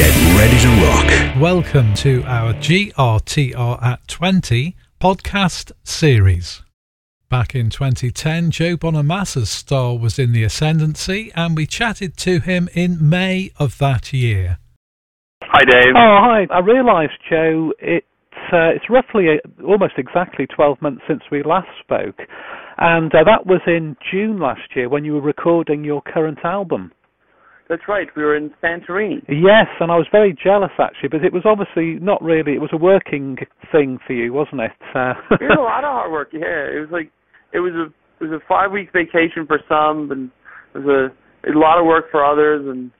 Get ready to rock. Welcome to our GRTR at 20 podcast series. Back in 2010, Joe Bonamassa's star was in the ascendancy, and we chatted to him in May of that year. Hi, Dave. Oh, hi. I realised, Joe, it's uh, it's roughly uh, almost exactly 12 months since we last spoke, and uh, that was in June last year when you were recording your current album. That's right. We were in Santorini. Yes, and I was very jealous actually, but it was obviously not really. It was a working thing for you, wasn't it? Uh, it was a lot of hard work. Yeah, it was like it was a it was a five week vacation for some, and it was a, a lot of work for others, and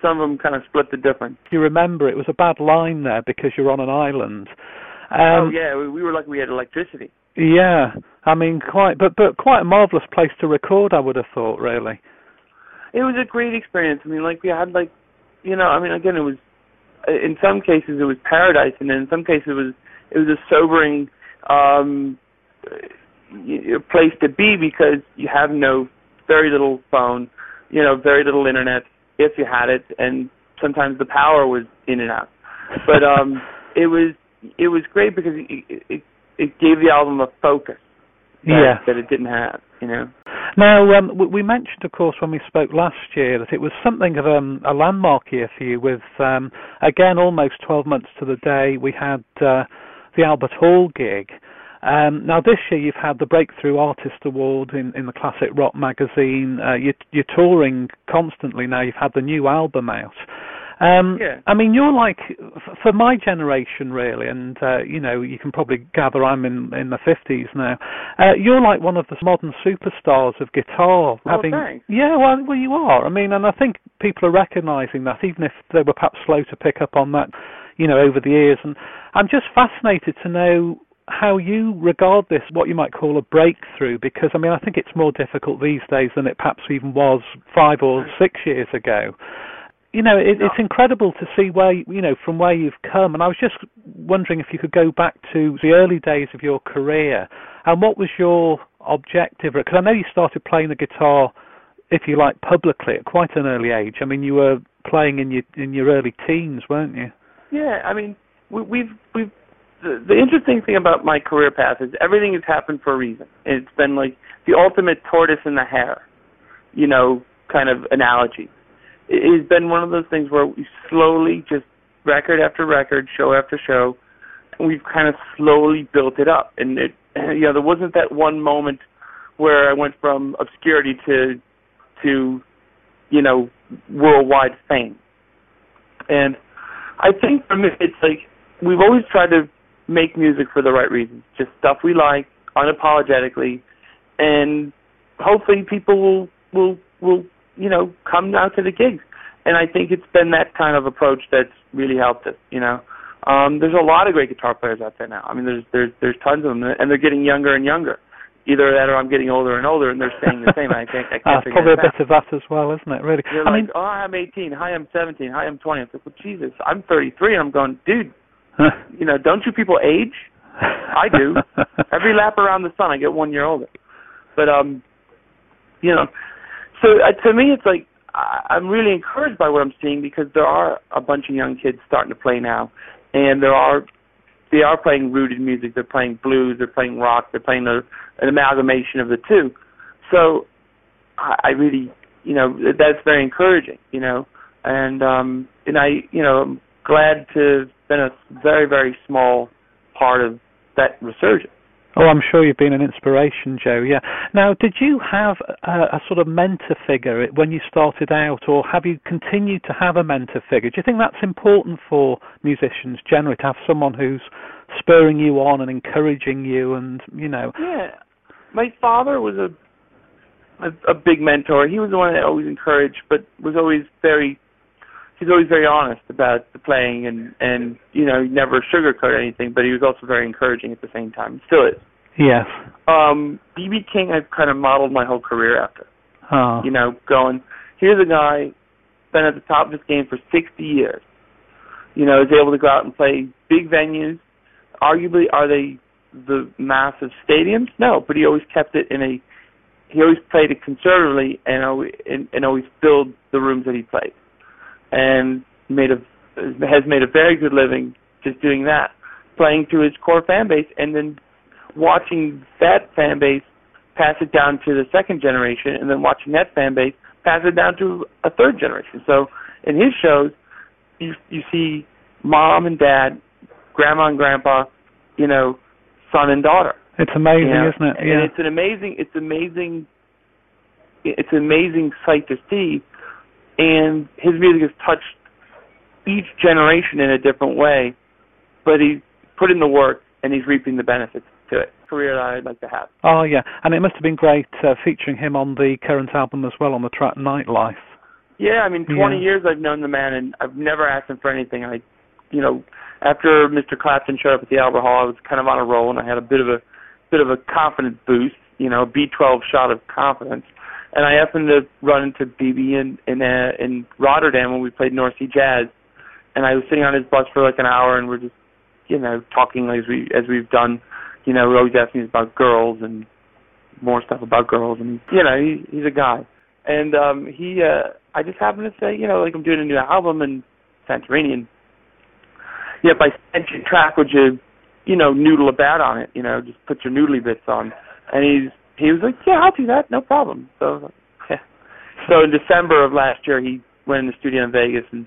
some of them kind of split the difference. You remember it was a bad line there because you're on an island. Um, oh yeah, we, we were lucky we had electricity. Yeah, I mean quite, but but quite a marvelous place to record. I would have thought, really it was a great experience. I mean, like we had like, you know, I mean, again, it was in some cases it was paradise, and then in some cases it was it was a sobering um place to be because you have no very little phone, you know, very little internet if you had it, and sometimes the power was in and out. But um it was it was great because it, it it gave the album a focus that, yeah. that it didn't have, you know. Now, um, we mentioned, of course, when we spoke last year that it was something of um, a landmark year for you with, um, again, almost 12 months to the day, we had uh, the Albert Hall gig. Um, now, this year you've had the Breakthrough Artist Award in, in the Classic Rock magazine. Uh, you, you're touring constantly now. You've had the new album out. Um, yeah. I mean, you're like for my generation, really, and uh, you know, you can probably gather I'm in in the fifties now. Uh, you're like one of the modern superstars of guitar. Oh, having, thanks. Yeah, well, well, you are. I mean, and I think people are recognising that, even if they were perhaps slow to pick up on that, you know, over the years. And I'm just fascinated to know how you regard this, what you might call a breakthrough, because I mean, I think it's more difficult these days than it perhaps even was five or six years ago you know, it, it's incredible to see where you know from where you've come. And I was just wondering if you could go back to the early days of your career and what was your objective? Because I know you started playing the guitar, if you like, publicly at quite an early age. I mean, you were playing in your in your early teens, weren't you? Yeah, I mean, we, we've we've the, the interesting thing about my career path is everything has happened for a reason. It's been like the ultimate tortoise and the hare, you know, kind of analogy it has been one of those things where we slowly just record after record, show after show, and we've kind of slowly built it up. And it, you know, there wasn't that one moment where I went from obscurity to, to, you know, worldwide fame. And I think for me, it's like we've always tried to make music for the right reasons, just stuff we like, unapologetically, and hopefully people will will will you know, come out to the gigs. And I think it's been that kind of approach that's really helped us, you know. Um, there's a lot of great guitar players out there now. I mean, there's there's there's tons of them, and they're getting younger and younger. Either that, or I'm getting older and older, and they're staying the same. I can't. I can't That's probably a bit of that as well, isn't it? Really. You're I like, mean, oh, I'm 18. Hi, I'm 17. Hi, I'm 20. I'm like, well, Jesus, I'm 33, and I'm going, dude. you know, don't you people age? I do. Every lap around the sun, I get one year older. But um, you know, so uh, to me, it's like I, I'm really encouraged by what I'm seeing because there are a bunch of young kids starting to play now, and there are they are playing rooted music. They're playing blues. They're playing rock. They're playing a, an amalgamation of the two. So I, I really, you know, that's very encouraging. You know, and um, and I, you know, I'm glad to have been a very very small part of that resurgence. Oh, I'm sure you've been an inspiration, Joe. Yeah. Now, did you have a, a, sort of mentor figure when you started out, or have you continued to have a mentor figure? Do you think that's important for musicians generally to have someone who's spurring you on and encouraging you, and you know? Yeah, my father was a a, a big mentor. He was the one that always encouraged, but was always very he's always very honest about the playing and and you know never sugarcoat anything but he was also very encouraging at the same time. Still is. Yes. Um bb king i've kind of modeled my whole career after. Oh. you know going here's a guy been at the top of his game for 60 years. You know is able to go out and play big venues. Arguably are they the massive stadiums? No but he always kept it in a he always played it conservatively and always and, and always filled the rooms that he played and made a has made a very good living just doing that, playing to his core fan base, and then watching that fan base pass it down to the second generation, and then watching that fan base pass it down to a third generation. So in his shows, you you see mom and dad, grandma and grandpa, you know, son and daughter. It's amazing, you know? isn't it? Yeah. And it's an amazing, it's amazing, it's an amazing sight to see. And his music has touched each generation in a different way, but he's put in the work and he's reaping the benefits to it. Career that I'd like to have. Oh yeah, and it must have been great uh, featuring him on the current album as well on the track Nightlife. Yeah, I mean, 20 Yeah. years I've known the man, and I've never asked him for anything. I, you know, after Mr. Clapton showed up at the Albert Hall, I was kind of on a roll, and I had a bit of a bit of a confidence boost, you know, B12 shot of confidence. And I happened to run into BB in in uh, in Rotterdam when we played North Sea Jazz, and I was sitting on his bus for like an hour, and we're just, you know, talking as we as we've done. You know, we're always asking us about girls and more stuff about girls, and you know, he, he's a guy. And um he, uh I just happened to say, you know, like I'm doing a new album in Santorini, and yeah, I sent track, would you, you know, noodle about on it? You know, just put your noodly bits on. And he's he was like, yeah, I'll do that, no problem. So, I was like, yeah. So in December of last year, he went in the studio in Vegas and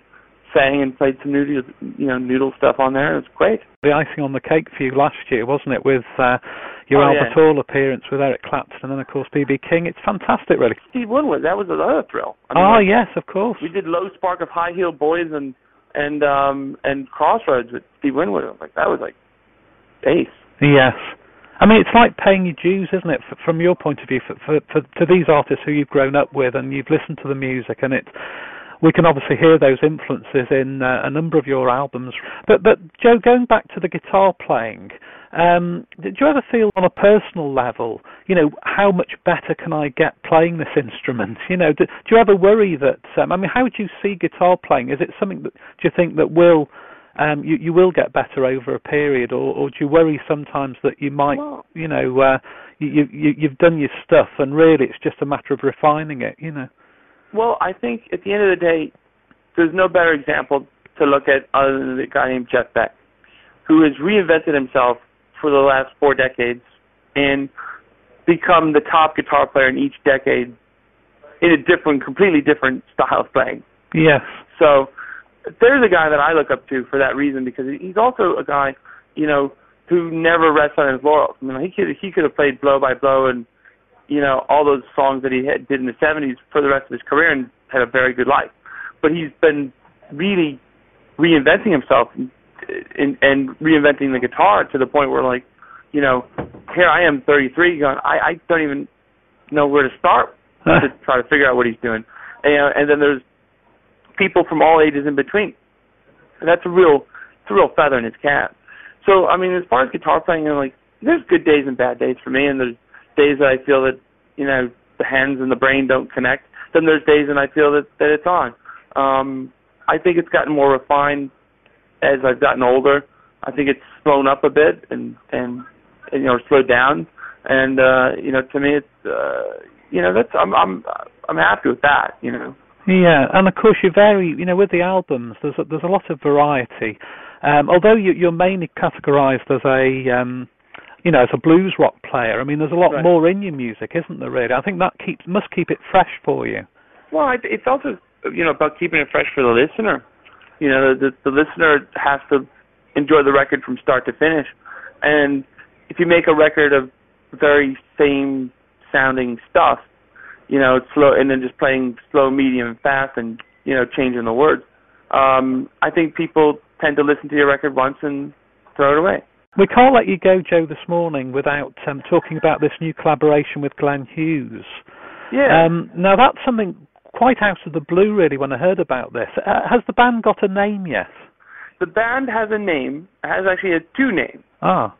sang and played some noodle, you know, noodle stuff on there. It was great. The icing on the cake for you last year, wasn't it, with uh, your Oh, Albert yeah. Hall appearance with Eric Clapton and then of course BB King. It's fantastic, really. Steve Winwood, that was another thrill. I mean, oh like, yes, of course. we did Low Spark of High Heel Boys and and um and Crossroads with Steve Winwood. I was like, that was like ace. Yes. I mean, it's like paying your dues, isn't it? f from your point of view, for, for, for to these artists who you've grown up with and you've listened to the music, and it, we can obviously hear those influences in uh, a number of your albums. But, but Joe, going back to the guitar playing, um, did you ever feel on a personal level, you know, how much better can I get playing this instrument? You know, do, do you ever worry that? Um, I mean, how do you see guitar playing? Is it something that do you think that will um, you, you will get better over a period, or, or do you worry sometimes that you might, Well- you know, uh, you, you you've done your stuff and really it's just a matter of refining it, you know? Well, I think at the end of the day, there's no better example to look at other than the guy named Jeff Beck, who has reinvented himself for the last four decades and become the top guitar player in each decade in a different, completely different style of playing. Yes. So there's a guy that I look up to for that reason because he's also a guy, you know, who never rests on his laurels. I mean, he could he could have played blow by blow and you know all those songs that he had, did in the 70s for the rest of his career and had a very good life. But he's been really reinventing himself and, and, and reinventing the guitar to the point where like, you know, here I am 33 going I I don't even know where to start to try to figure out what he's doing. And, and then there's people from all ages in between. And that's a real, it's a real feather in his cap. So I mean, as far as guitar playing, you know, like there's good days and bad days for me, and there's days that I feel that you know the hands and the brain don't connect. Then there's days when I feel that that it's on. Um, I think it's gotten more refined as I've gotten older. I think it's slowed up a bit and and, and you know slowed down. And uh, you know, to me, it's uh, you know that's I'm I'm I'm happy with that. You know. Yeah, and of course you vary. You know, with the albums, there's a, there's a lot of variety. Um, although you, you're mainly categorised as a, um, you know, as a blues rock player. I mean, there's a lot Right. more in your music, isn't there? Really, I think that keeps must keep it fresh for you. Well, it's also you know about keeping it fresh for the listener. You know, the the listener has to enjoy the record from start to finish, and if you make a record of very same sounding stuff, you know, slow, and then just playing slow, medium, and fast, and you know, changing the words. Um, I think people tend to listen to your record once and throw it away. We can't let you go, Joe, this morning without um, talking about this new collaboration with Glenn Hughes. Yeah. Um, now that's something quite out of the blue, really. When I heard about this, uh, has the band got a name yet? the band has a name. It has actually a two names. Ah,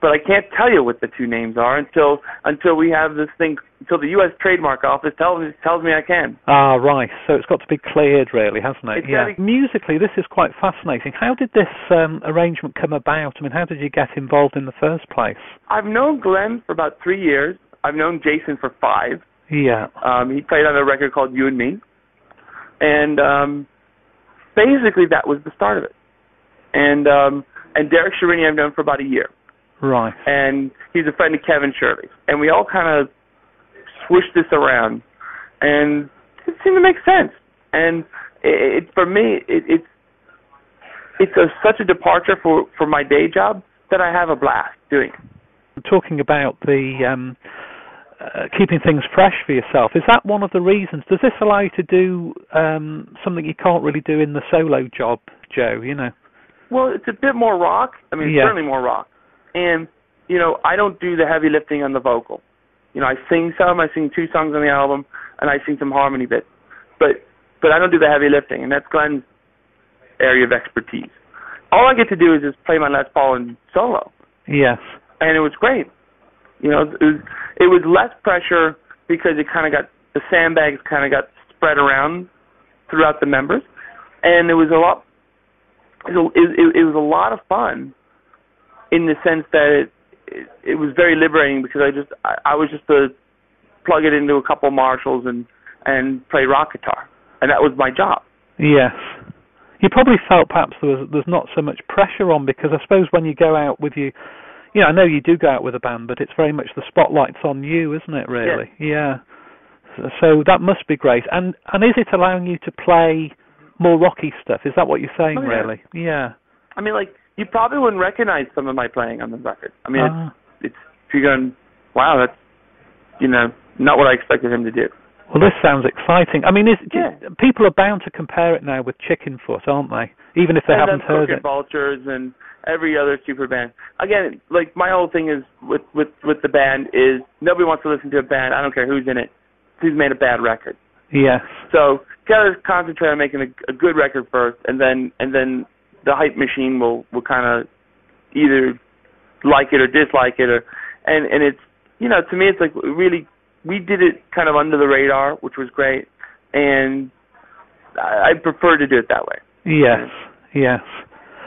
but I can't tell you what the two names are until until we have this thing until the U.S. Trademark Office tells me tells me I can. ah, right. So it's got to be cleared, really, hasn't it? It's yeah. gotta- Musically, this is quite fascinating. How did this um, arrangement come about? I mean, how did you get involved in the first place? I've known Glenn for about three years. I've known Jason for five. Yeah. Um, he played on a record called You and Me, and um, basically that was the start of it. And um, and Derek Sherinian I've known for about a year. Right. And he's a friend of Kevin Shirley. And we all kind of swished this around, and it seemed to make sense. And it, it for me, it, it's it's a, such a departure for for my day job that I have a blast doing. It. Talking about the um, uh, keeping things fresh for yourself, is that one of the reasons? Does this allow you to do um, something you can't really do in the solo job, Joe? You know. Well, it's a bit more rock. I mean, yeah. certainly more rock. And you know, I don't do the heavy lifting on the vocal. You know, I sing some. I sing two songs on the album, and I sing some harmony bits. But but I don't do the heavy lifting, and that's Glenn's area of expertise. All I get to do is just play my Les Paul and solo. Yes. And it was great. You know, it was it was less pressure because it kind of got the sandbags kind of got spread around throughout the members, and it was a lot. It, it, it was a lot of fun, in the sense that it, it, it was very liberating because I just I, I was just to plug it into a couple of Marshalls and and play rock guitar, and that was my job. Yes. You probably felt perhaps there was there's not so much pressure on because I suppose when you go out with you, you know, I know you do go out with a band, but it's very much the spotlight's on you, isn't it? Really? Yeah. yeah. So that must be great. And and is it allowing you to play more rocky stuff? Is that what you're saying? Oh, yeah. Really? Yeah. I mean, like you probably wouldn't recognize some of my playing on the record. I mean, Ah. it's, it's if you're going, wow, that's you know not what I expected him to do. Well, this sounds exciting. I mean, is, do- Yeah. people are bound to compare it now with Chickenfoot, aren't they? Even if they and haven't heard it. Vultures and every other super band. Again, like my whole thing is with with with the band is nobody wants to listen to a band. I don't care who's in it. Who's made a bad record. Yes. So gotta concentrate on making a, a good record first, and then and then the hype machine will will kind of either like it or dislike it, or and and it's you know to me it's like really we did it kind of under the radar, which was great, and I, I prefer to do it that way. Yes, yes.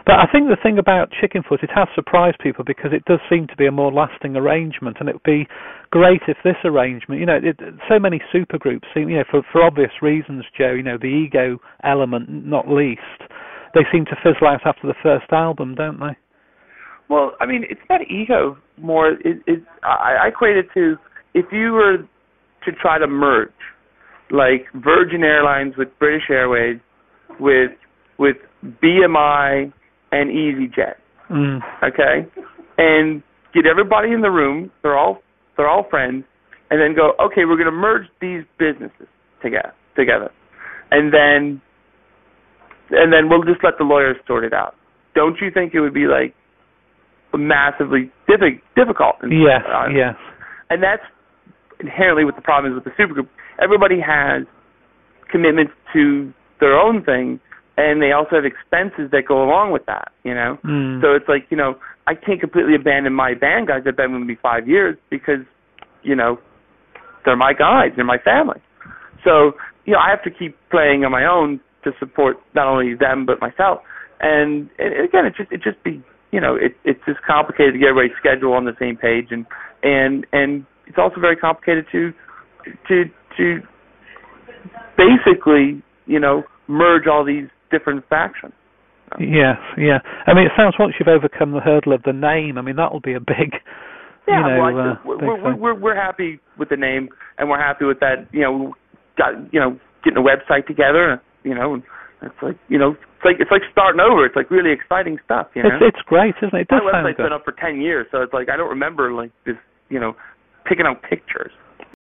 But I think the thing about Chickenfoot, it has surprised people because it does seem to be a more lasting arrangement, and it would be great if this arrangement, you know, it, so many supergroups seem, you know, for for obvious reasons, Joe, you know, the ego element, not least, they seem to fizzle out after the first album, don't they? Well, I mean, it's not ego more. It, it I, I equate it to if you were to try to merge, like Virgin Airlines with British Airways, with with BMI and EasyJet, Mm. okay, and get everybody in the room. They're all they're all friends, and then go, okay, we're going to merge these businesses together together, and then and then we'll just let the lawyers sort it out. Don't you think it would be like massively diffi- difficult? and- Yes, uh, yes. and that's inherently what the problem is with the supergroup. Everybody has commitments to their own thing, and they also have expenses that go along with that. You know, Mm. so it's like you know I can't completely abandon my band guys that've been with me five years because you know they're my guys, they're my family. So you know I have to keep playing on my own to support not only them but myself. And, and again, it just it just be you know it it's just complicated to get everybody's schedule on the same page, and and and it's also very complicated to to to basically you know merge all these different factions. Yes, yeah. I mean, it sounds once you've overcome the hurdle of the name, I mean, that'll be a big, Yeah, you know, well, uh, we're, we're, we're we're happy with the name, and we're happy with that. You know, got you know getting a website together. You know, and it's like you know it's like it's like starting over. It's like really exciting stuff. You know, It's it's great, isn't it? It my website's been up for ten years, so it's like I don't remember like this. You know, picking out pictures.